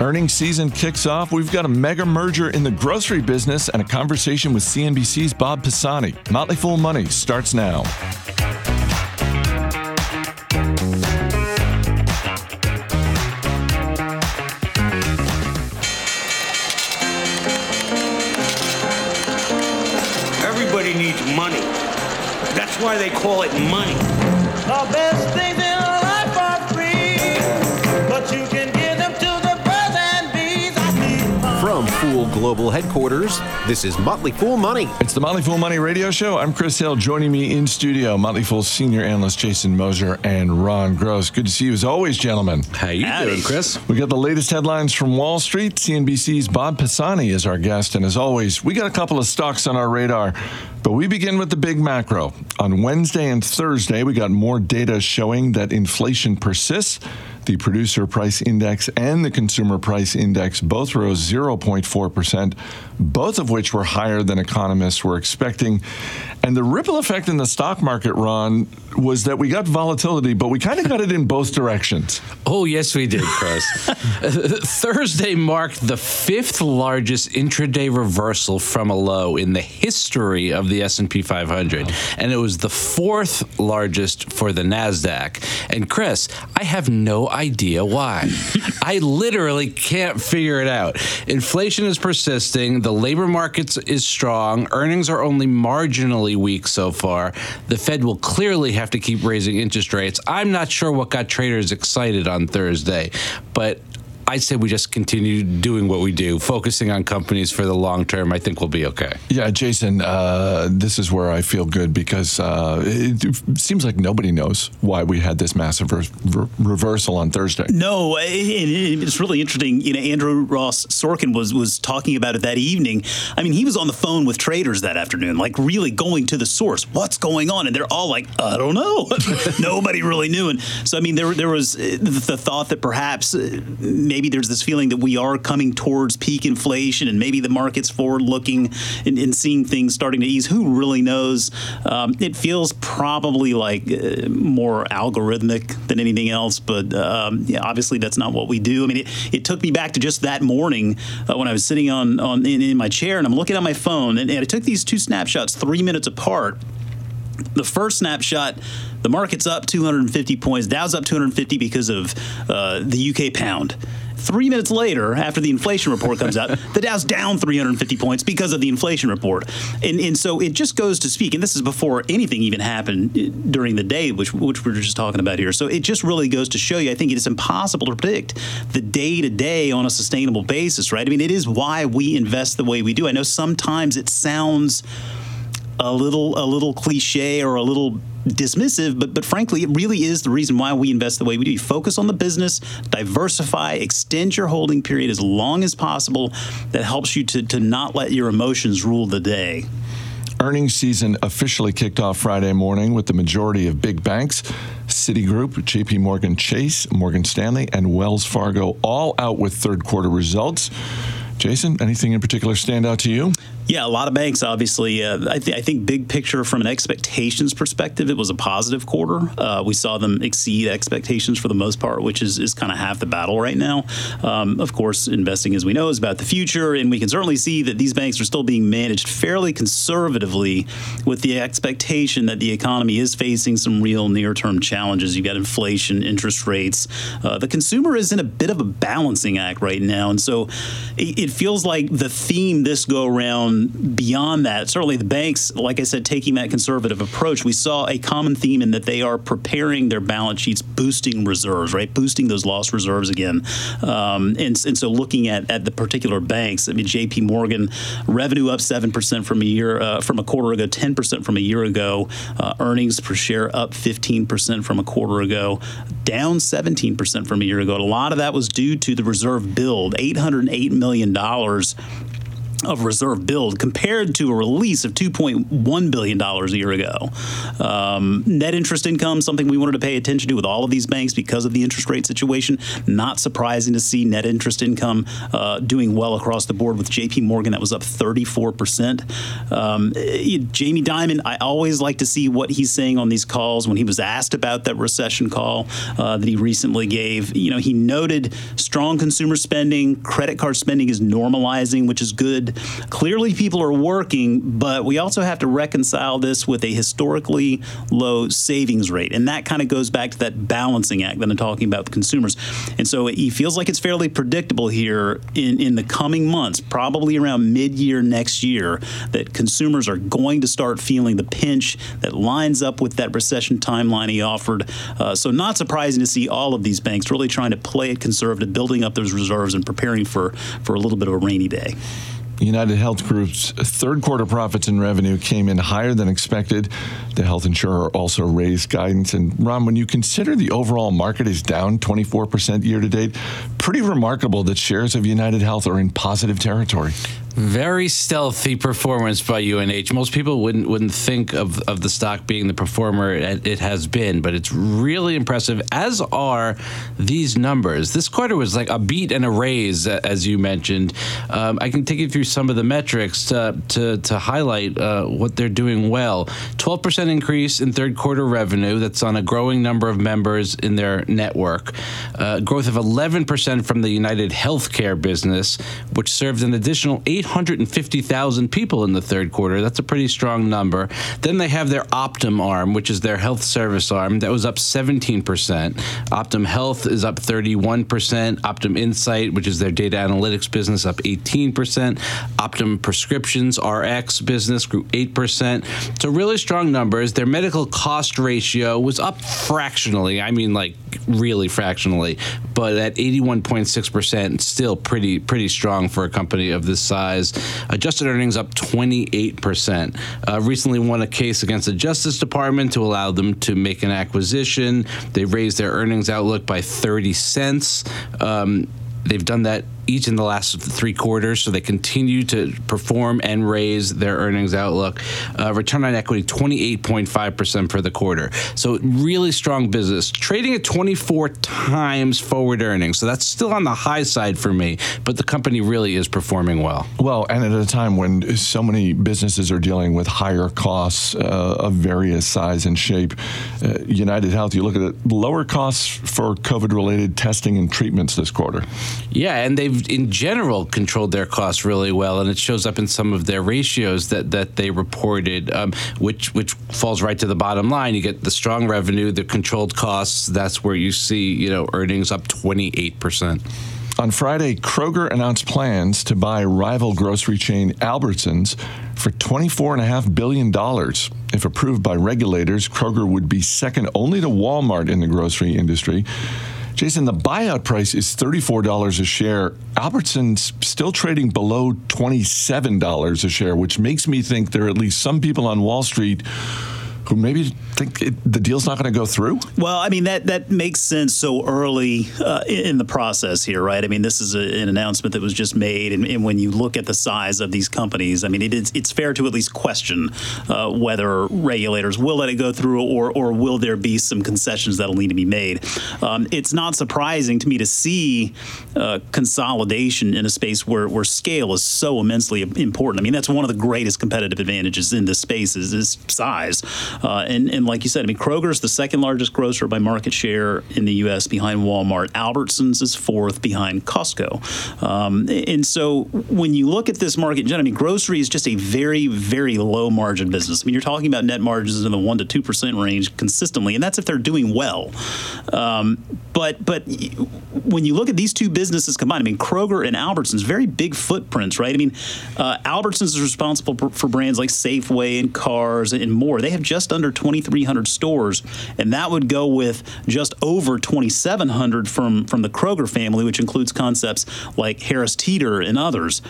Earnings season kicks off. We've got a mega merger in the grocery business and a conversation with CNBC's Bob Pisani. Motley Fool Money starts now. Everybody needs money. That's why they call it money. The best Global Headquarters, this is Motley Fool Money. It's the Motley Fool Money Radio Show. I'm Chris Hill. Joining me in studio, Motley Fool senior analyst Jason Moser and Ron Gross. Good to see you as always, gentlemen. How you doing, Chris? We got the latest headlines from Wall Street. CNBC's Bob Pisani is our guest, and as always, we got a couple of stocks on our radar. But we begin with the big macro. On Wednesday and Thursday, we got more data showing that inflation persists. The producer price index and the consumer price index both rose 0.4%, both of which were higher than economists were expecting. And the ripple effect in the stock market, Ron, was that we got volatility, but we kind of got it in both directions. Oh, yes, we did, Chris. Thursday marked the fifth largest intraday reversal from a low in the history of the S&P 500, and it was the fourth largest for the Nasdaq. And Chris, I have no idea why. I literally can't figure it out. Inflation is persisting, the labor market is strong, earnings are only marginally weak so far. The Fed will clearly have to keep raising interest rates. I'm not sure what got traders excited on Thursday, but I say we just continue doing what we do, focusing on companies for the long term. I think we'll be okay. Yeah, Jason, uh, this is where I feel good because uh, it seems like nobody knows why we had this massive re- re- reversal on Thursday. No, it, it- it's really interesting. You know, Andrew Ross Sorkin was was talking about it that evening. I mean, he was on the phone with traders that afternoon, like really going to the source. What's going on? And they're all like, I don't know. Nobody really knew. And so, I mean, there there was uh, the thought that perhaps uh, maybe there's this feeling that we are coming towards peak inflation, and maybe the market's forward looking and, and seeing things starting to ease. Who really knows? Um, it feels probably like uh, more algorithmic than anything else, but um, yeah, obviously that's not what we do. I mean, it, it took me back to just that morning uh, when I was sitting on on in, in my chair and I'm looking at my phone, and, and I took these two snapshots three minutes apart the first snapshot, the market's up 250 points. Dow's up 250 because of uh, the UK pound. Three minutes later, after the inflation report comes out, the Dow's down 350 points because of the inflation report. And, and so it just goes to speak, and this is before anything even happened uh, during the day, which, which we're just talking about here. So it just really goes to show you, I think it is impossible to predict the day to day on a sustainable basis, right? I mean, it is why we invest the way we do. I know sometimes it sounds a little a little cliche or a little dismissive, but but frankly, it really is the reason why we invest the way we do. Focus on the business, diversify, extend your holding period as long as possible. That helps you to to not let your emotions rule the day. Earnings season officially kicked off Friday morning with the majority of big banks, Citigroup, JP Morgan Chase, Morgan Stanley, and Wells Fargo all out with third quarter results. Jason, anything in particular stand out to you? Yeah, a lot of banks, obviously. Uh, I, th- I think big picture from an expectations perspective, it was a positive quarter. Uh, we saw them exceed expectations for the most part, which is, is kind of half the battle right now. Um, of course, investing, as we know, is about the future, and we can certainly see that these banks are still being managed fairly conservatively with the expectation that the economy is facing some real near term challenges. You've got inflation, interest rates. Uh, the consumer is in a bit of a balancing act right now, and so it, it feels like the theme this go around beyond that, certainly the banks, like I said, taking that conservative approach, we saw a common theme in that they are preparing their balance sheets, boosting reserves, right? Boosting those lost reserves again. Um, and, and so looking at, at the particular banks, I mean, JP Morgan, revenue up 7% from a year, uh, from a quarter ago, 10% from a year ago, uh, earnings per share up 15% from a quarter ago, down 17% from a year ago. A lot of that was due to the reserve build, $808 million of reserve build compared to a release of $2.1 billion a year ago. Um, net interest income, something we wanted to pay attention to with all of these banks because of the interest rate situation. Not surprising to see net interest income uh, doing well across the board with JP Morgan, that was up 34%. Um, eh, Jamie Dimon, I always like to see what he's saying on these calls when he was asked about that recession call uh, that he recently gave. You know, he noted strong consumer spending, credit card spending is normalizing, which is good. Clearly, people are working, but we also have to reconcile this with a historically low savings rate. And that kind of goes back to that balancing act that I'm talking about with consumers. And so it feels like it's fairly predictable here in, in the coming months, probably around mid year next year, that consumers are going to start feeling the pinch that lines up with that recession timeline he offered. Uh, so, not surprising to see all of these banks really trying to play it conservative, building up those reserves and preparing for, for a little bit of a rainy day. United Health Group's third quarter profits and revenue came in higher than expected. The health insurer also raised guidance. And Ron, when you consider the overall market is down 24% year to date, pretty remarkable that shares of United Health are in positive territory. Very stealthy performance by UNH. Most people wouldn't wouldn't think of, of the stock being the performer it, it has been, but it's really impressive. As are these numbers. This quarter was like a beat and a raise, as you mentioned. Um, I can take you through some of the metrics to to, to highlight uh, what they're doing well. Twelve percent increase in third quarter revenue. That's on a growing number of members in their network. Uh, growth of eleven percent from the United Healthcare business, which served an additional eight 850,000 people in the third quarter. That's a pretty strong number. Then they have their Optum arm, which is their health service arm. That was up 17%. Optum Health is up 31%. Optum Insight, which is their data analytics business, up 18%. Optum Prescriptions RX business grew 8%. So really strong numbers. Their medical cost ratio was up fractionally. I mean, like really fractionally, but at 81.6%, still pretty pretty strong for a company of this size. Adjusted earnings up 28%. Uh, recently won a case against the Justice Department to allow them to make an acquisition. They raised their earnings outlook by 30 cents. Um, they've done that each in the last three quarters, so they continue to perform and raise their earnings outlook. Uh, return on equity, 28.5% for the quarter. So really strong business. Trading at 24 times forward earnings. So that's still on the high side for me, but the company really is performing well. Well, and at a time when so many businesses are dealing with higher costs uh, of various size and shape, uh, United Health, you look at it, lower costs for COVID related testing and treatments this quarter. Yeah, and they've in general controlled their costs really well, and it shows up in some of their ratios that that they reported, um, which which falls right to the bottom line. You get the strong revenue, the controlled costs. That's where you see you know earnings up twenty eight percent. On Friday, Kroger announced plans to buy rival grocery chain Albertsons for $24.5 billion. If approved by regulators, Kroger would be second only to Walmart in the grocery industry. Jason, the buyout price is $34 a share. Albertson's still trading below $27 a share, which makes me think there are at least some people on Wall Street who maybe think it, the deal's not going to go through? Well, I mean that that makes sense so early uh, in the process here, right? I mean, this is a, an announcement that was just made, and, and, when you look at the size of these companies, I mean, it is it's fair to at least question uh, whether regulators will let it go through, or or will there be some concessions that'll need to be made. Um, it's not surprising to me to see uh, consolidation in a space where where scale is so immensely important. I mean, that's one of the greatest competitive advantages in this space is, is size. Uh, and, and like you said, I mean, Kroger is the second largest grocer by market share in the U.S. behind Walmart. Albertsons is fourth behind Costco. Um, and so when you look at this market, I mean, grocery is just a very, very low margin business. I mean, you're talking about net margins in the one to two percent range consistently, and that's if they're doing well. Um, but but when you look at these two businesses combined, I mean, Kroger and Albertsons, very big footprints, right? I mean, uh, Albertsons is responsible for brands like Safeway and Carrs and more. They have just just under 2,300 stores, and that would go with just over 2,700 from from the Kroger family, which includes concepts like Harris Teeter and others.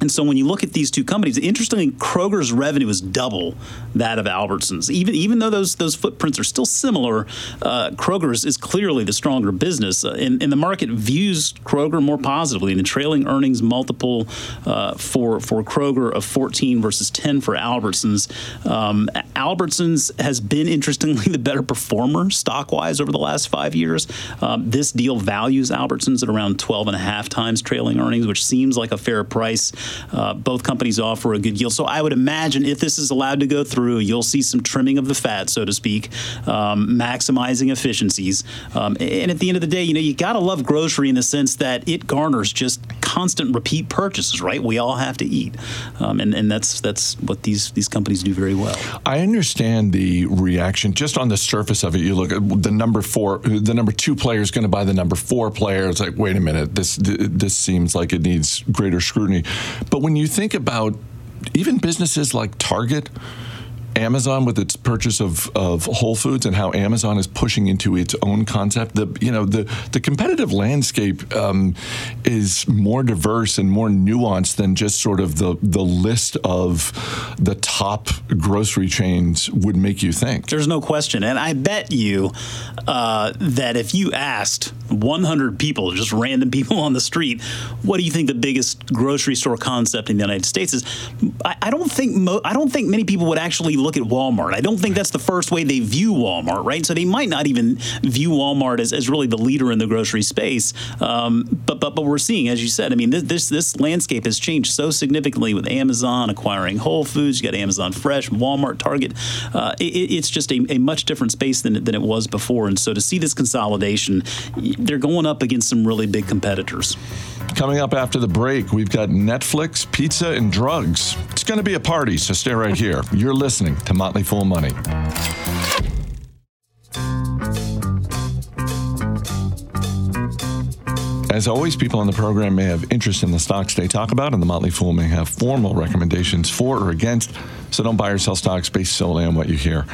And so when you look at these two companies, interestingly, Kroger's revenue is double that of Albertsons. Even even though those those footprints are still similar, uh, Kroger's is clearly the stronger business, uh, and, and the market views Kroger more positively. And the trailing earnings multiple uh, for for Kroger of 14 versus 10 for Albertsons. Um, Albertsons has been interestingly the better performer stock wise over the last five years. Um, this deal values Albertsons at around 12 and a half times trailing earnings, which seems like a fair price. Uh, both companies offer a good yield. So I would imagine if this is allowed to go through, you'll see some trimming of the fat, so to speak, um, maximizing efficiencies. Um, and at the end of the day, you know, you got to love grocery in the sense that it garners just constant repeat purchases, right? We all have to eat. Um, and, and that's that's what these, these companies do very well. I understand the reaction just on the surface of it. You look at the number four, the number two player is going to buy the number four player. It's like, wait a minute, this this seems like it needs greater scrutiny. But when you think about even businesses like Target, Amazon with its purchase of, of Whole Foods and how Amazon is pushing into its own concept. The you know the the competitive landscape um, is more diverse and more nuanced than just sort of the the list of the top grocery chains would make you think. There's no question, and I bet you uh, that if you asked 100 people, just random people on the street, what do you think the biggest grocery store concept in the United States is? I, I don't think mo- I don't think many people would actually look at Walmart. I don't think that's the first way they view Walmart, right? So they might not even view Walmart as, as really the leader in the grocery space. Um, but but but we're seeing, as you said, I mean, this, this this landscape has changed so significantly with Amazon acquiring Whole Foods. You got Amazon Fresh, Walmart, Target. Uh, it, it's just a, a much different space than than it was before. And so to see this consolidation, they're going up against some really big competitors. Coming up after the break, we've got Netflix, pizza, and drugs. It's going to be a party, so stay right here. You're listening to Motley Fool Money. As always, people on the program may have interest in the stocks they talk about, and the Motley Fool may have formal recommendations for or against, so don't buy or sell stocks based solely on what you hear.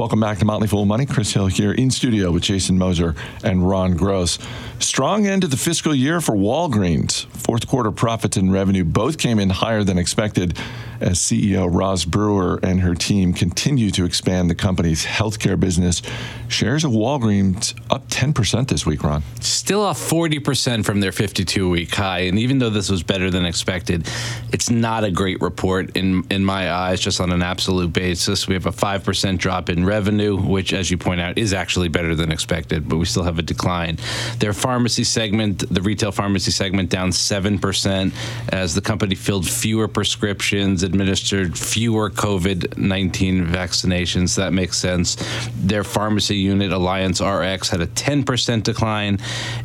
Welcome back to Motley Fool Money. Chris Hill here in studio with Jason Moser and Ron Gross. Strong end of the fiscal year for Walgreens. Fourth quarter profits and revenue both came in higher than expected as CEO Roz Brewer and her team continue to expand the company's healthcare business. Shares of Walgreens up 10% this week, Ron. Still off 40% from their 52 week high. And even though this was better than expected, it's not a great report in, in my eyes, just on an absolute basis. We have a 5% drop in revenue, which, as you point out, is actually better than expected, but we still have a decline. Their pharmacy segment, the retail pharmacy segment, down 7% as the company filled fewer prescriptions, administered fewer COVID 19 vaccinations. That makes sense. Their pharmacy unit, Alliance RX, had a 10% decline.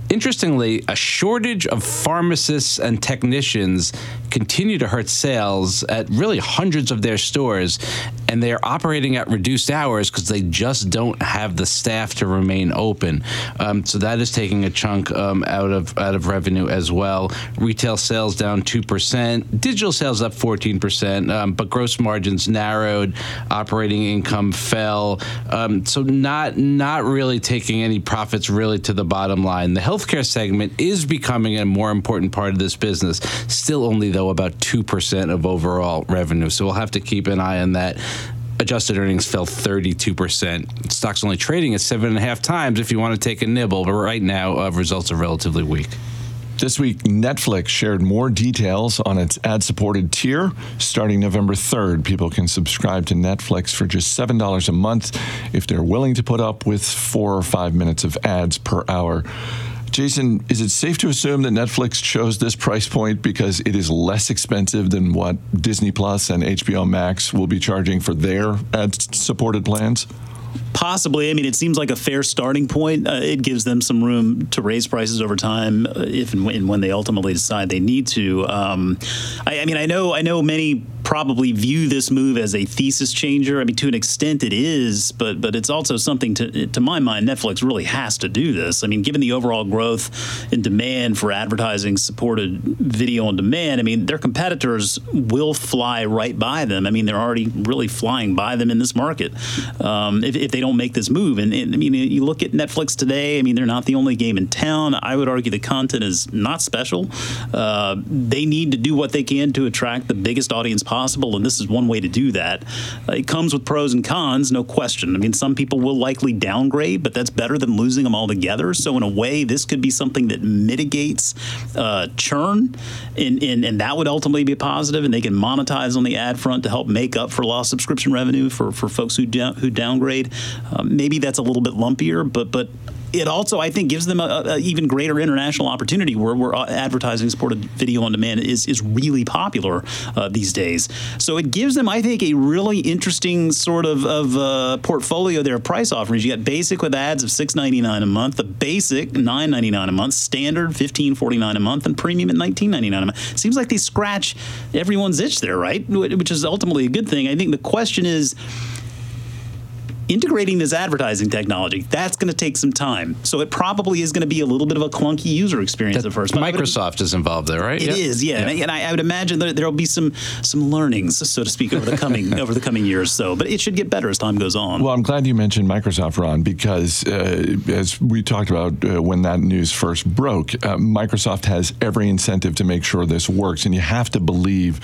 Interestingly, a shortage of pharmacists and technicians continue to hurt sales at really hundreds of their stores, and they are operating at reduced hours because they just don't have the staff to remain open. Um, so that is taking a chunk um, out of out of revenue as well. Retail sales down two percent, digital sales up fourteen percent, um, but gross margins narrowed. Operating income fell. Um, so not not really taking any profits really to the bottom line. The healthcare segment is becoming a more important part of this business. Still only though about 2% of overall revenue. So we'll have to keep an eye on that. Adjusted earnings fell 32%. Stock's only trading at seven and a half times if you want to take a nibble, but right now, uh, results are relatively weak. This week, Netflix shared more details on its ad supported tier. Starting November 3rd, people can subscribe to Netflix for just $7 a month if they're willing to put up with four or five minutes of ads per hour. Jason, is it safe to assume that Netflix chose this price point because it is less expensive than what Disney Plus and HBO Max will be charging for their ad supported plans? Possibly. I mean, it seems like a fair starting point. Uh, it gives them some room to raise prices over time uh, if and when, when, they ultimately decide they need to. Um, I, I, mean, I know, I know many probably view this move as a thesis changer. I mean, to an extent, it is, but but it's also something to to my mind. Netflix really has to do this. I mean, given the overall growth in demand for advertising supported video on demand, I mean, their competitors will fly right by them. I mean, they're already really flying by them in this market. Um, if, if they don't make this move. And, and I mean, you look at Netflix today. I mean, they're not the only game in town. I would argue the content is not special. Uh, they need to do what they can to attract the biggest audience possible, and this is one way to do that. Uh, it comes with pros and cons, no question. I mean, some people will likely downgrade, but that's better than losing them altogether. So in a way, this could be something that mitigates uh, churn, and, and and that would ultimately be positive, and they can monetize on the ad front to help make up for lost subscription revenue for, for folks who down, who downgrade. Um, maybe that's a little bit lumpier, but but it also, I think, gives them a, a even greater international opportunity where, where advertising supported video on demand is, is really popular uh, these days. So it gives them, I think, a really interesting sort of, of uh, portfolio there of price offerings. You got basic with ads of six ninety nine a month, the basic nine ninety nine a month, standard fifteen forty nine a month, and premium at nineteen ninety nine a month. Seems like they scratch everyone's itch there, right? Which is ultimately a good thing. I think the question is integrating this advertising technology that's going to take some time so it probably is going to be a little bit of a clunky user experience That- at first but would- Microsoft is involved there, right? It is, yeah, And, I, and I, I would imagine that there will be some some learnings, so to speak, over the coming over the coming years. So, but it should get better as time goes on. Well, I'm glad you mentioned Microsoft, Ron, because uh, as we talked about uh, when that news first broke, uh, Microsoft has every incentive to make sure this works, and you have to believe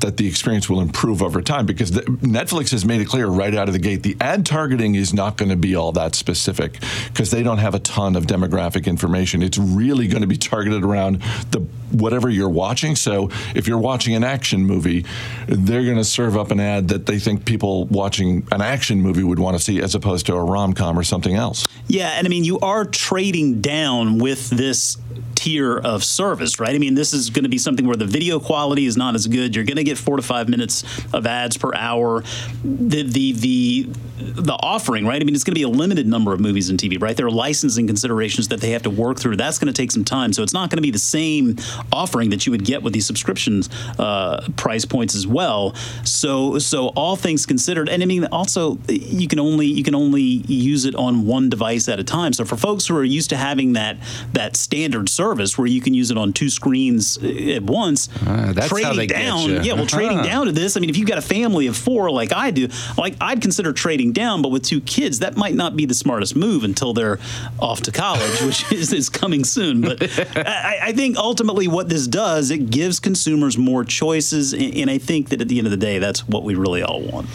that the experience will improve over time because the, Netflix has made it clear right out of the gate the ad targeting is not going to be all that specific because they don't have a ton of demographic information. It's really going to be targeted around the whatever you're watching. So if you're watching an action movie, they're going to serve up an ad that they think people watching an action movie would want to see as opposed to a rom com or something else. Yeah, and I mean, you are trading down with this tier of service, right? I mean, this is going to be something where the video quality is not as good. You're going to get four to five minutes of ads per hour. The the the the offering, right? I mean, it's going to be a limited number of movies and TV, right? There are licensing considerations that they have to work through. That's going to take some time, so it's not going to be the same offering that you would get with these subscriptions uh, price points as well. So so all things considered, and I mean, also you can only you can only use it on one device at a time. So for folks who are used to having that that standard service where you can use it on two screens uh, at once, Ah, that's how trading they get you. yeah, well, trading Ah. down to this. I mean, if you've got a family of four like I do, like I'd consider trading down, but with two kids, that might not be the smartest move until they're off to college, which is, is coming soon. But I, I think ultimately what this does, it gives consumers more choices, and, and I think that at the end of the day, that's what we really all want.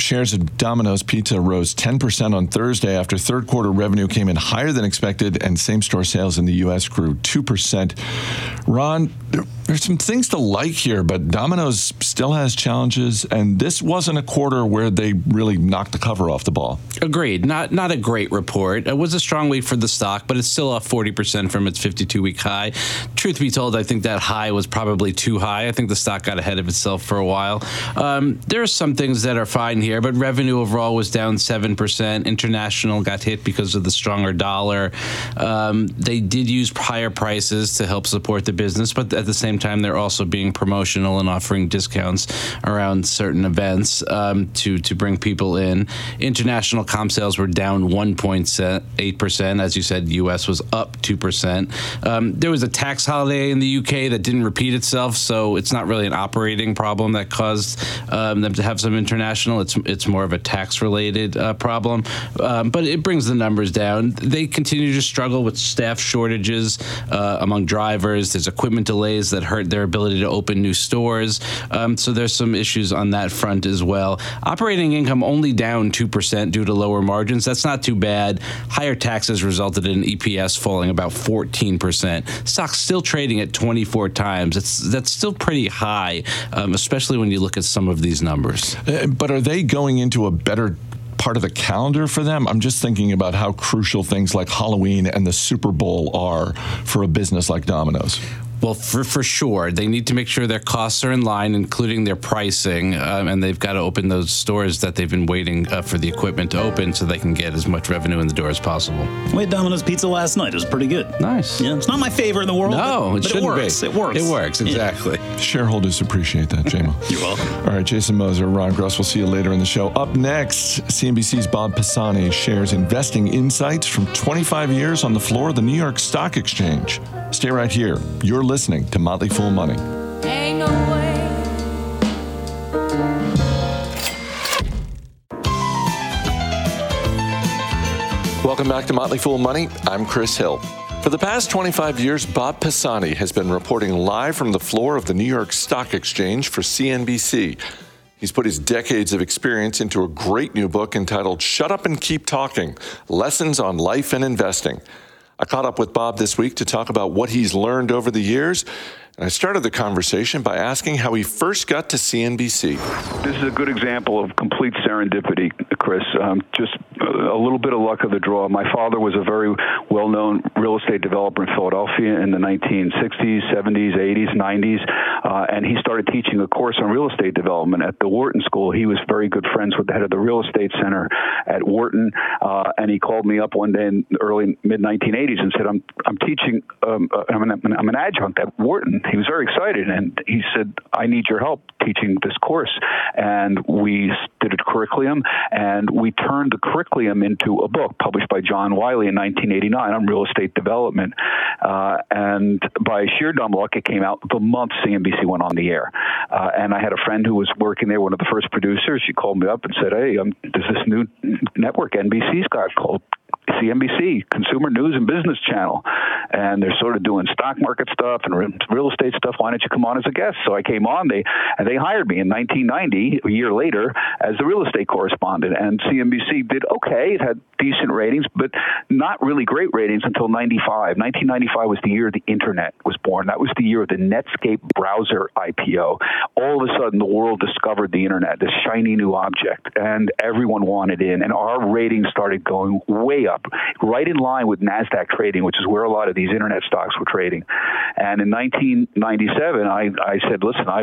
Shares of Domino's Pizza rose 10% on Thursday after third quarter revenue came in higher than expected and same store sales in the U.S. grew 2%. Ron, there's some things to like here, but Domino's still has challenges, and this wasn't a quarter where they really knocked the cover off the ball. Agreed. Not not a great report. It was a strong week for the stock, but it's still off 40% from its 52 week high. Truth be told, I think that high was probably too high. I think the stock got ahead of itself for a while. Um, there are some things that are fine here, but revenue overall was down 7%. International got hit because of the stronger dollar. Um, they did use higher prices to help support the business, but at the same time, they're also being promotional and offering discounts around certain events um, to to bring people in. International comp sales were down 1.8 percent, as you said. U.S. was up two percent. Um, there was a tax holiday in the U.K. that didn't repeat itself, so it's not really an operating problem that caused um, them to have some international. It's it's more of a tax related uh, problem, um, but it brings the numbers down. They continue to struggle with staff shortages uh, among drivers. There's equipment delays that hurt their ability to open new stores. Um, so there's some issues on that front as well. Operating income only down 2% due to lower margins. That's not too bad. Higher taxes resulted in EPS falling about 14%. Stock's still trading at 24 times. It's That's still pretty high, um, especially when you look at some of these numbers. Uh, but are they going into a better part of the calendar for them? I'm just thinking about how crucial things like Halloween and the Super Bowl are for a business like Domino's. Well, for, for sure, they need to make sure their costs are in line, including their pricing, um, and they've got to open those stores that they've been waiting uh, for the equipment to open so they can get as much revenue in the door as possible. We had Domino's Pizza last night. It was pretty good. Nice. Yeah, it's not my favorite in the world. No, but, it but shouldn't works. be. It works. It works, Yeah. exactly. Shareholders appreciate that, JMO. You're welcome. All right, Jason Moser, Ron Gross. We'll see you later in the show. Up next, CNBC's Bob Pisani shares investing insights from 25 years on the floor of the New York Stock Exchange. Stay right here. You're listening to Motley Fool Money. Ain't no way. Welcome back to Motley Fool Money. I'm Chris Hill. For the past 25 years, Bob Pisani has been reporting live from the floor of the New York Stock Exchange for CNBC. He's put his decades of experience into a great new book entitled Shut Up and Keep Talking Lessons on Life and Investing. I caught up with Bob this week to talk about what he's learned over the years. And I started the conversation by asking how he first got to CNBC. This is a good example of complete serendipity, Chris. Um, just a little bit of luck of the draw. My father was a very well known real estate developer in Philadelphia in the 1960s, 70s, 80s, 90s, uh, and he started teaching a course on real estate development at the Wharton School. He was very good friends with the head of the real estate center at Wharton, uh, and he called me up one day in the early mid 1980s and said, "I'm I'm teaching. Um, uh, I'm, an, I'm an adjunct at Wharton." He was very excited, and he said, "I need your help teaching this course." And we did a curriculum, and we turned the curriculum into a book published by John Wiley in 1989 on real estate development. Uh, and by sheer dumb luck, it came out the month CNBC went on the air. Uh, and I had a friend who was working there, one of the first producers. She called me up and said, "Hey, um, this new network NBC's got called CNBC, Consumer News and Business Channel, and they're sort of doing stock market stuff and real estate stuff. Why don't you come on as a guest? So I came on. They and they hired me in 1990, a year later, as the real estate correspondent. And CNBC did okay. It had decent ratings, but not really great ratings until 95. 1995 was the year the internet was born. That was the year of the Netscape browser IPO. All of a sudden, the world discovered the internet, this shiny new object, and everyone wanted in. And our ratings started going way up, right in line with NASDAQ trading, which is where a lot of these internet stocks were trading. And in 1997, I, I said, listen, I,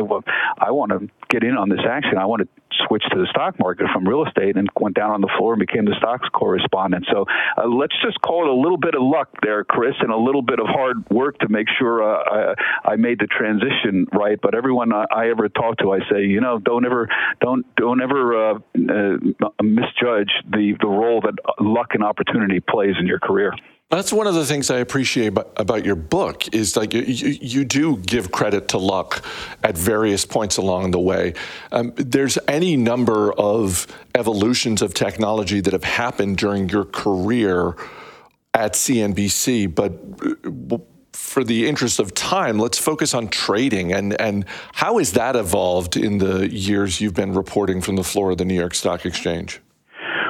I want to get in on this action. I want to switch to the stock market from real estate and went down on the floor and became the stocks correspondent. So uh, let's just call it a little bit of luck there, Chris, and a little bit of hard work to make sure uh, I, I, made the transition right. But everyone I, I, ever talk to, I say, you know, don't ever don't don't ever uh, uh misjudge the the role that luck and opportunity plays in your career. That's one of the things I appreciate about, your book is like you, you, do give credit to luck at various points along the way. Um, there's any number of evolutions of technology that have happened during your career at CNBC, but uh, for the interest of time, let's focus on trading and, and how has that evolved in the years you've been reporting from the floor of the New York Stock Exchange?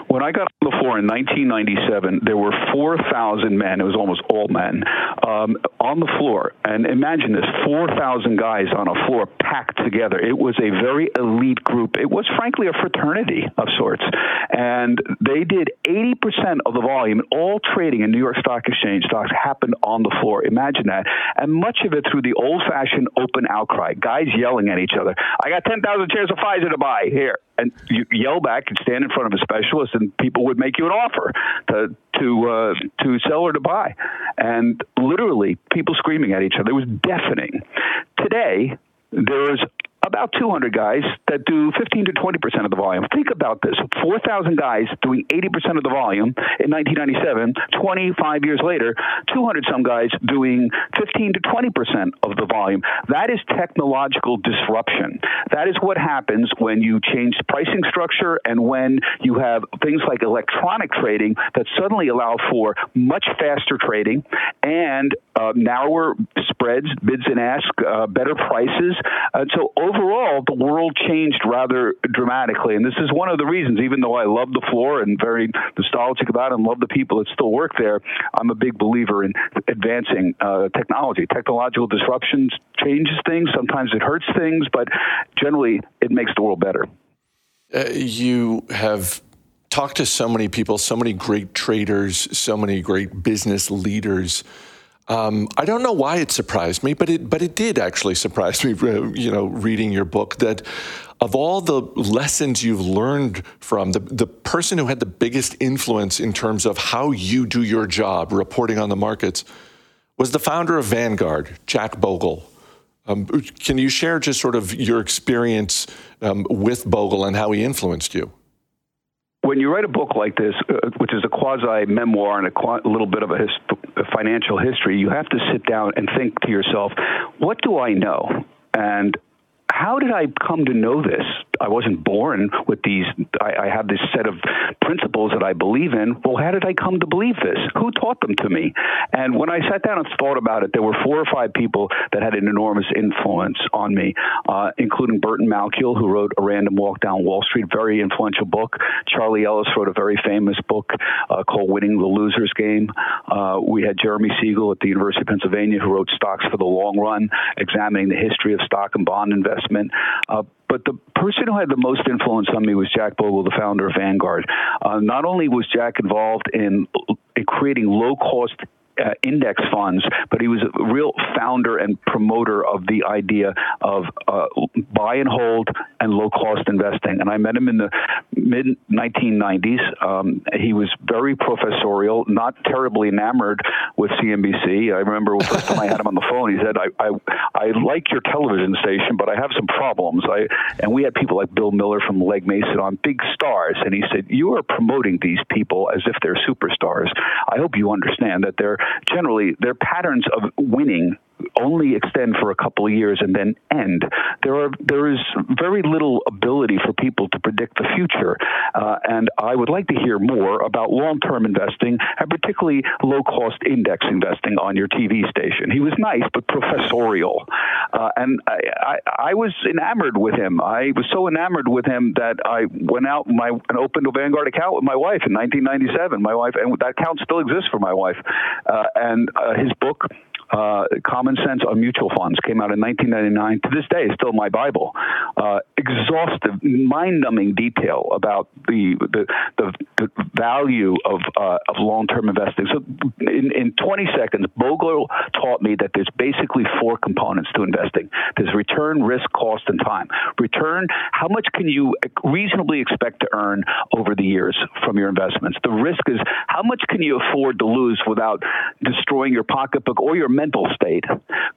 When I got in 1997, there were 4,000 men, it was almost all men, um, on the floor. And imagine this 4,000 guys on a floor packed together. It was a very elite group. It was, frankly, a fraternity of sorts. And they did 80% of the volume, all trading in New York Stock Exchange stocks happened on the floor. Imagine that. And much of it through the old fashioned open outcry, guys yelling at each other. I got 10,000 shares of Pfizer to buy here and you yell back and stand in front of a specialist, and people would make you an offer to to uh, to sell or to buy, and literally people screaming at each other. It was deafening. Today, there's about 200 guys that do 15 to 20 percent of the volume. Think about this: 4,000 guys doing 80 percent of the volume in 1997. 25 years later, 200 some guys doing 15 to 20 percent of the volume. That is technological disruption. That is what happens when you change pricing structure and when you have things like electronic trading that suddenly allow for much faster trading and uh, narrower spreads, bids and ask, uh, better prices. So overall, the world changed rather dramatically. And this is one of the reasons, even though I love the floor and very nostalgic about it and love the people that still work there, I'm a big believer in advancing uh, technology. Technological disruptions changes things. Sometimes it hurts things, but generally it makes the world better. Uh, you have talked to so many people, so many great traders, so many great business leaders. Um, I don't know why it surprised me, but it but it did actually surprise me. You know, reading your book that of all the lessons you've learned from the the person who had the biggest influence in terms of how you do your job reporting on the markets was the founder of Vanguard, Jack Bogle. Um, can you share just sort of your experience um, with Bogle and how he influenced you? When you write a book like this, uh, which is a quasi memoir and a, qu- a little bit of a, hist- a financial history, you have to sit down and think to yourself, what do I know? And how did I come to know this? I wasn't born with these. I, I have this set of principles that I believe in. Well, how did I come to believe this? Who taught them to me? And when I sat down and thought about it, there were four or five people that had an enormous influence on me, uh, including Burton Malkiel, who wrote A Random Walk Down Wall Street, very influential book. Charlie Ellis wrote a very famous book uh, called Winning the Loser's Game. Uh, we had Jeremy Siegel at the University of Pennsylvania, who wrote Stocks for the Long Run, examining the history of stock and bond investment. Uh, but the person who had the most influence on me was Jack Bogle, the founder of Vanguard. Uh, not only was Jack involved in, in creating low cost uh, index funds, but he was a real founder and promoter of the idea of uh, buy and hold and low cost investing. And I met him in the mid 1990s. Um, he was very professorial, not terribly enamored with CNBC. I remember the first time I had him on the phone, he said, I, I, I like your television station, but I have some problems. I, and we had people like Bill Miller from Legg Mason on big stars. And he said, You are promoting these people as if they're superstars. I hope you understand that they're generally their patterns of winning only extend for a couple of years and then end. There are there is very little ability for people to predict the future, uh, and I would like to hear more about long-term investing and particularly low-cost index investing on your TV station. He was nice but professorial, uh, and I, I, I, was enamored with him. I was so enamored with him that I went out my and opened a Vanguard account with my wife in 1997. My wife and that account still exists for my wife, uh, and uh, his book uh, Common Sense on Mutual Funds came out in 1999. To this day, still my Bible. Uh, exhaustive, mind-numbing detail about the the, the, the value of uh, of long-term investing. So, in, in 20 seconds, Bogle taught me that there's basically four components to investing: there's return, risk, cost, and time. Return: how much can you reasonably expect to earn over the years from your investments? The risk is how much can you afford to lose without destroying your pocketbook or your mental state.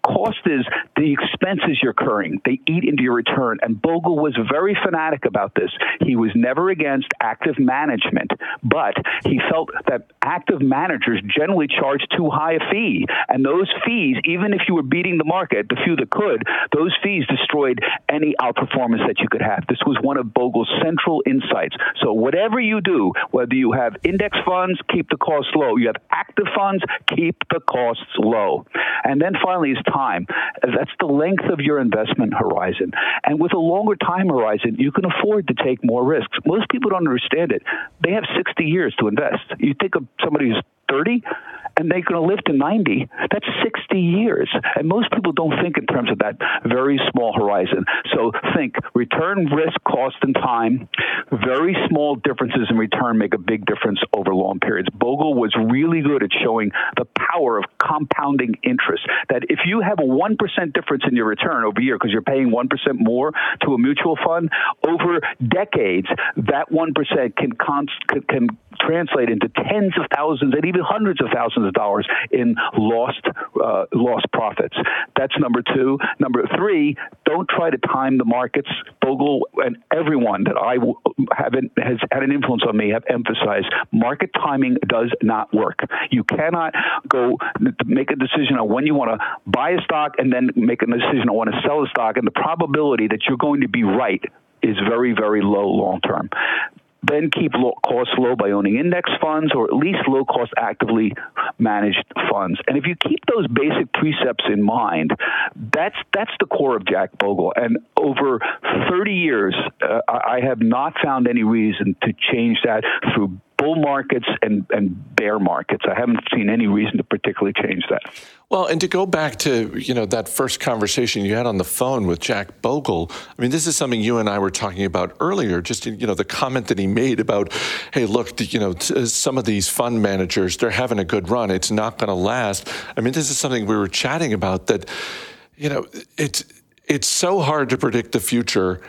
Cost is the expenses you're incurring. They eat into your return. And Bogle was very fanatic about this. He was never against active management, but he felt that active managers generally charge too high a fee. And those fees, even if you were beating the market, the few that could, those fees destroyed any outperformance that you could have. This was one of Bogle's central insights. So whatever you do, whether you have index funds, keep the costs low. You have active funds, keep the costs low. And then finally is time. That's the length of your investment horizon. And with a longer time horizon, you can afford to take more risks. Most people don't understand it. They have 60 years to invest. You think of somebody who's 30 and they're going to live to 90. That's 60 years. And most people don't think in terms of that very small horizon. So think return, risk, cost, and time. Very small differences in return make a big difference over long periods. Bogle was really good at showing the power of compounding interest. That if you have a 1% difference in your return over a year because you're paying 1% more to a mutual fund, over decades, that 1% can, can translate into tens of thousands and even hundreds of thousands of dollars in lost uh, lost profits. That's number two. Number three, don't try to time the markets. Bogle and everyone that I have has had an influence on me have emphasized market timing does not work. You cannot go make a decision on when you want to buy a stock and then make a decision on when to sell a stock, and the probability that you're going to be right is very, very low long term then keep costs low by owning index funds or at least low cost actively managed funds. And if you keep those basic precepts in mind, that's that's the core of Jack Bogle. And over 30 years, uh, I have not found any reason to change that through bull markets and, and bear markets. I haven't seen any reason to particularly change that. Well, and to go back to you know that first conversation you had on the phone with Jack Bogle, I mean, this is something you and I were talking about earlier. Just you know the comment that he made about, hey, look, you know, some of these fund managers they're having a good run. It's not going to last. I mean, this is something we were chatting about that. You know, it's it's so hard to predict the future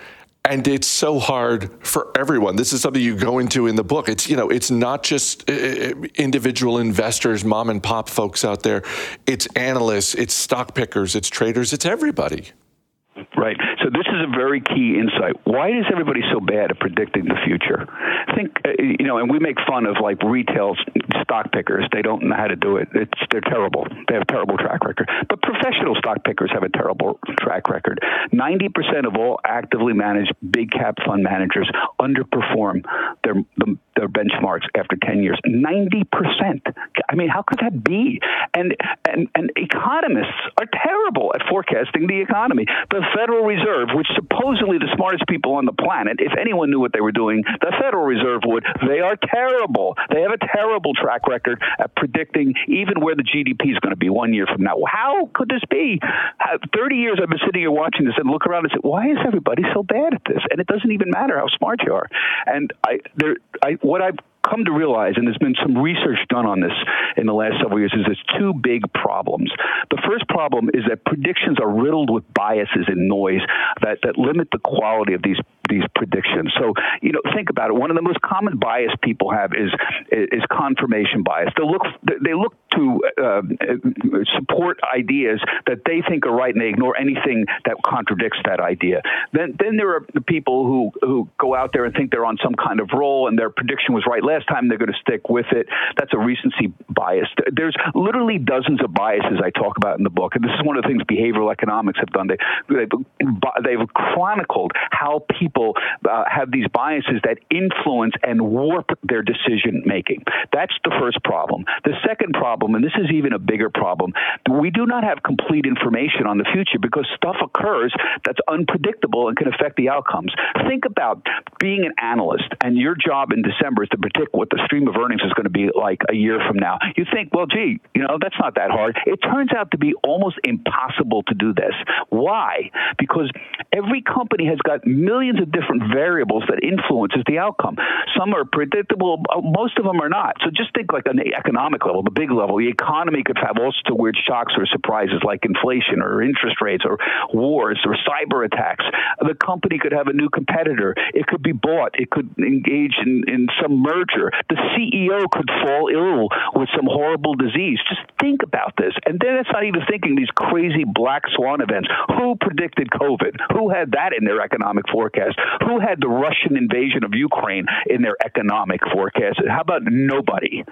and it's so hard for everyone. This is something you go into in the book. It's you know it's not just uh, uh, individual investors mom and pop folks out there. It's analysts it's stock pickers it's traders it's everybody. Right. This is a very key insight. Why is everybody so bad at predicting the future? I Think, uh, you know, and we make fun of like retail stock pickers. They don't know how to do it. It's they're terrible. They have a terrible track record. But professional stock pickers have a terrible track record. Ninety percent of all actively managed big cap fund managers underperform their their benchmarks after ten years. Ninety percent. I mean, how could that be? And and and economists are terrible at forecasting the economy. The Federal Reserve, which supposedly the smartest people on the planet, if anyone knew what they were doing, the Federal Reserve would. They are terrible. They have a terrible track record at predicting even where the GDP is going to be one year from now. How could this be? 30 years I've been sitting here watching this and look around and say, why is everybody so bad at this? And it doesn't even matter how smart you are. And I, there, I, what I've come to realize, and there's been some research done on this in the last several years, is there's two big problems. The first problem is that predictions are riddled with biases and noise that, that limit the quality of these these predictions. So, you know, think about it. One of the most common bias people have is is confirmation bias. They look they look to uh, support ideas that they think are right, and they ignore anything that contradicts that idea. Then then there are the people who who go out there and think they're on some kind of roll, and their prediction was right last time. They're going to stick with it. That's a recency bias. There's literally dozens of biases I talk about in the book, and this is one of the things behavioral economics have done. They they've, they've chronicled how people people uh, have these biases that influence and warp their decision making. That's the first problem. The second problem, and this is even a bigger problem, we do not have complete information on the future because stuff occurs that's unpredictable and can affect the outcomes. Think about being an analyst, and your job in December is to predict what the stream of earnings is going to be like a year from now. You think, well, gee, you know, that's not that hard. It turns out to be almost impossible to do this. Why? Because every company has got millions of different variables that influences the outcome. Some are predictable, uh, most of them are not. So just think like on the economic level, the big level, the economy could have all sorts of weird shocks or surprises like inflation or interest rates or wars or cyber attacks. The company could have a new competitor. It could be bought. It could engage in, in some merger. The CEO could fall ill with some horrible disease. Just think about this. And then it's not even thinking these crazy black swan events. Who predicted COVID? Who had that in their economic forecast? Who had the Russian invasion of Ukraine in their economic forecast? How about nobody?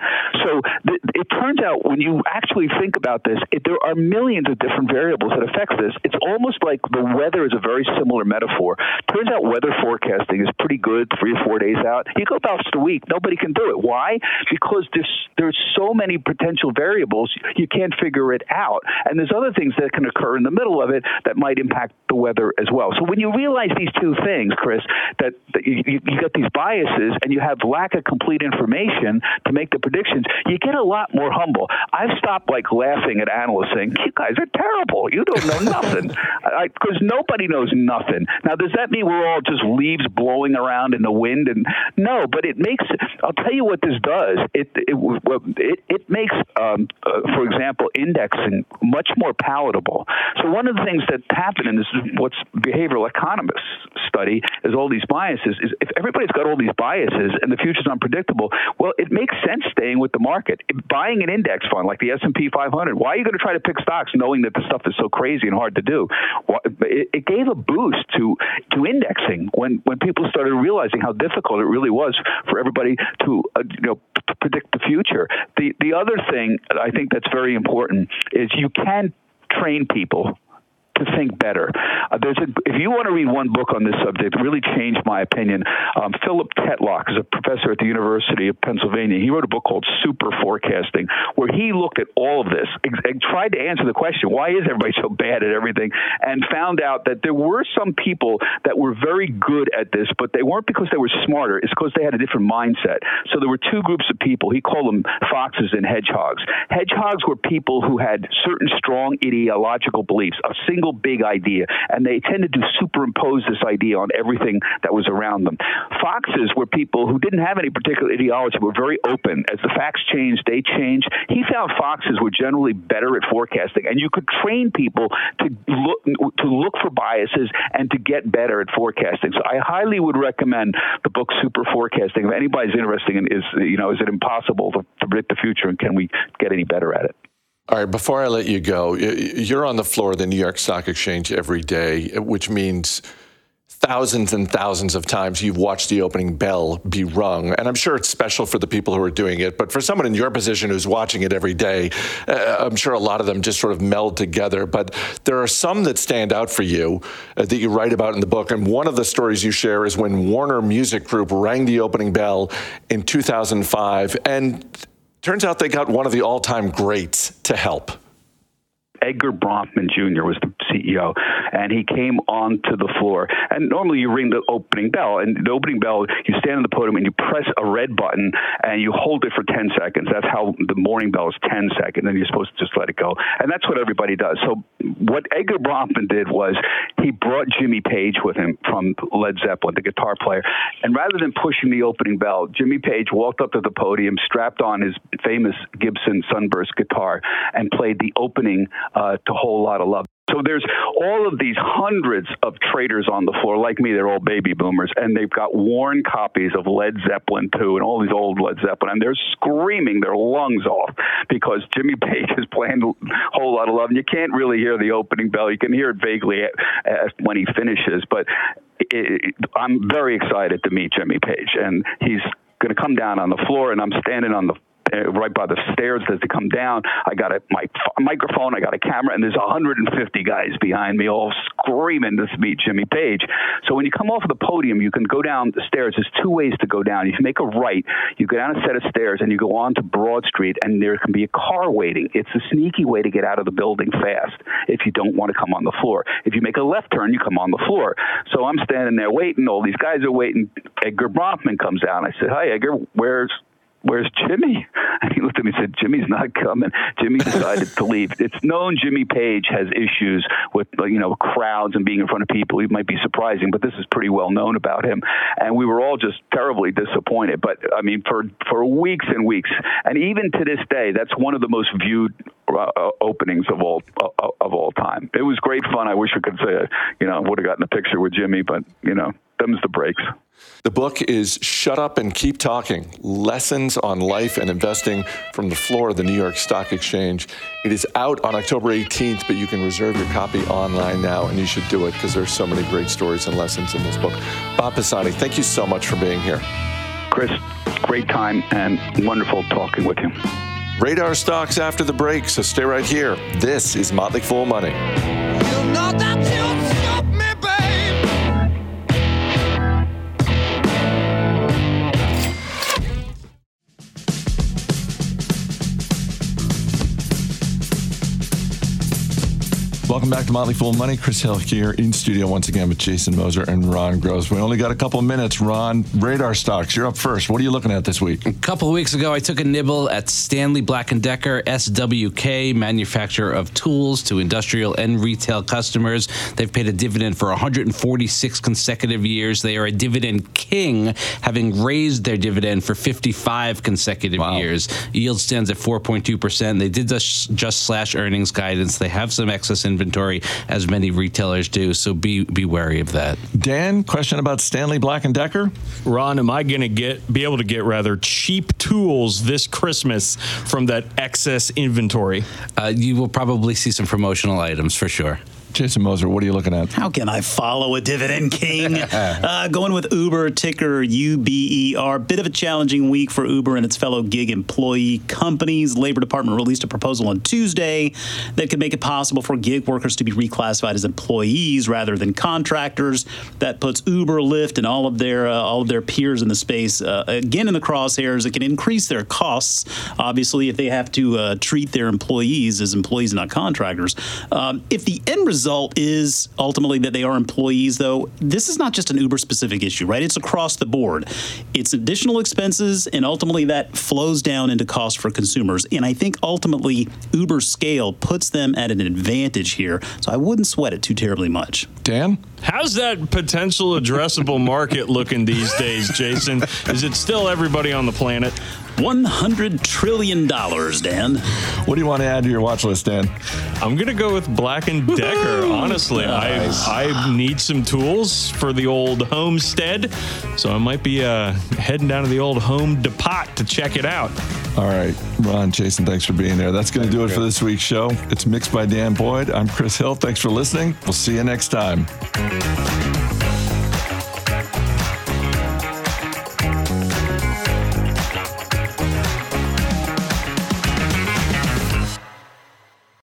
So th- it turns out when you actually think about this, it, there are millions of different variables that affect this. It's almost like the weather is a very similar metaphor. Turns out weather forecasting is pretty good three or four days out. You go past a week, nobody can do it. Why? Because there's there's so many potential variables you can't figure it out, and there's other things that can occur in the middle of it that might impact the weather as well. So when you realize these two things, Chris, that, that you, you get these biases and you have lack of complete information to make the predictions, you get a lot more humble. I've stopped like laughing at analysts saying, "You guys are terrible. You don't know nothing," because nobody knows nothing. Now, does that mean we're all just leaves blowing around in the wind? And no, but it makes. I'll tell you what this does. It it it, it makes, um, uh, for example, indexing much more palatable. So one of the things that happened, and this is what's behavioral economists study, is all these biases. Is if everybody's got all these biases and the future's unpredictable, well, it makes sense staying with the market. If buying an index fund like the S and P 500, why are you going to try to pick stocks knowing that the stuff is so crazy and hard to do? It, gave a boost to to indexing when when people started realizing how difficult it really was for everybody to uh, you know to predict the future. The the other thing I think that's very important is you can train people to think better. Uh, there's a, if you want to read one book on this subject, really changed my opinion. Um, Philip Tetlock is a professor at the University of Pennsylvania. He wrote a book called Super Forecasting, where he looked at all of this and tried to answer the question, why is everybody so bad at everything? And found out that there were some people that were very good at this, but they weren't because they were smarter. It's because they had a different mindset. So there were two groups of people. He called them foxes and hedgehogs. Hedgehogs were people who had certain strong ideological beliefs, a single single big idea, and they tended to superimpose this idea on everything that was around them. Foxes were people who didn't have any particular ideology, were very open. As the facts changed, they changed. He found foxes were generally better at forecasting, and you could train people to look to look for biases and to get better at forecasting. So I highly would recommend the book Superforecasting. If anybody's interested in is you know is it impossible to, to predict the future, and can we get any better at it? All right, before I let you go, you're on the floor of the New York Stock Exchange every day, which means thousands and thousands of times you've watched the opening bell be rung. And I'm sure it's special for the people who are doing it, but for someone in your position who's watching it every day, uh, I'm sure a lot of them just sort of meld together. But there are some that stand out for you uh, that you write about in the book. And one of the stories you share is when Warner Music Group rang the opening bell in 2005. And turns out they got one of the all time greats to help. Edgar Bronfman Jr. was the CEO, and he came onto the floor. And normally you ring the opening bell, and the opening bell, you stand on the podium and you press a red button and you hold it for 10 seconds. That's how the morning bell is 10 seconds, and you're supposed to just let it go. And that's what everybody does. So what Edgar Bronfman did was he brought Jimmy Page with him from Led Zeppelin, the guitar player. And rather than pushing the opening bell, Jimmy Page walked up to the podium, strapped on his famous Gibson Sunburst guitar, and played the opening uh, to Whole Lotta Love. So there's all of these hundreds of traders on the floor, like me, they're all baby boomers, and they've got worn copies of Led Zeppelin 2 and all these old Led Zeppelin, and they're screaming their lungs off because Jimmy Page is playing a whole lot of love. And you can't really hear the opening bell. You can hear it vaguely uh, when he finishes, but it, I'm very excited to meet Jimmy Page, and he's going to come down on the floor, and I'm standing on the uh, right by the stairs as they come down. I got a mic- microphone, I got a camera, and there's 150 guys behind me all screaming to meet Jimmy Page. So when you come off of the podium, you can go down the stairs. There's two ways to go down. You can make a right, you go down a set of stairs, and you go on to Broad Street, and there can be a car waiting. It's a sneaky way to get out of the building fast if you don't want to come on the floor. If you make a left turn, you come on the floor. So I'm standing there waiting. All these guys are waiting. Edgar Bronfman comes out. I said, "Hi, Edgar. Where's where's Jimmy? And he looked at me and said, Jimmy's not coming. Jimmy decided to leave. It's known Jimmy Page has issues with, you know, crowds and being in front of people. It might be surprising, but this is pretty well known about him. And we were all just terribly disappointed. But I mean, for, for weeks and weeks, and even to this day, that's one of the most viewed uh, openings of all uh, of all time. It was great fun. I wish I could say, you know, would have gotten a picture with Jimmy, but you know, them's the breaks. The book is Shut Up and Keep Talking Lessons on Life and Investing from the Floor of the New York Stock Exchange. It is out on October 18th, but you can reserve your copy online now, and you should do it because there's so many great stories and lessons in this book. Bob Pisani, thank you so much for being here. Chris, great time and wonderful talking with you. Radar stocks after the break, so stay right here. This is Motley Fool Money. Welcome back to Motley Fool Money. Chris Hill here in studio once again with Jason Moser and Ron Gross. We only got a couple of minutes. Ron, radar stocks, you're up first. What are you looking at this week? A couple of weeks ago, I took a nibble at Stanley Black & Decker, SWK, manufacturer of tools to industrial and retail customers. They've paid a dividend for 146 consecutive years. They are a dividend king, having raised their dividend for 55 consecutive Wow. years. Yield stands at 4.2%. They did just, just slash earnings guidance. They have some excess inventory, as many retailers do, so be, be wary of that. Dan, question about Stanley Black & Decker? Ron, am I going to get be able to get rather cheap tools this Christmas from that excess inventory? Uh, you will probably see some promotional items for sure. Jason Moser, what are you looking at? How can I follow a dividend king? uh, going with Uber, ticker UBER. Bit of a challenging week for Uber and its fellow gig employee companies. Labor Department released a proposal on Tuesday that could make it possible for gig workers to be reclassified as employees rather than contractors. That puts Uber, Lyft, and all of their uh, all of their peers in the space uh, again in the crosshairs. It can increase their costs, obviously, if they have to uh, treat their employees as employees, not contractors. Um, if the end result is ultimately that they are employees, though, this is not just an Uber specific issue, right? It's across the board. It's additional expenses, and ultimately that flows down into cost for consumers. And I think ultimately Uber's scale puts them at an advantage here. So I wouldn't sweat it too terribly much. Dan? How's that potential addressable market looking these days, Jason? Is it still everybody on the planet? $100 trillion, Dan. What do you want to add to your watch list, Dan? I'm gonna go with Black and Decker. Honestly, I I need some tools for the old homestead, so I might be uh, heading down to the old Home Depot to check it out. All right, Ron, Jason, thanks for being there. That's going to do it for this week's show. It's mixed by Dan Boyd. I'm Chris Hill. Thanks for listening. We'll see you next time. Thank you.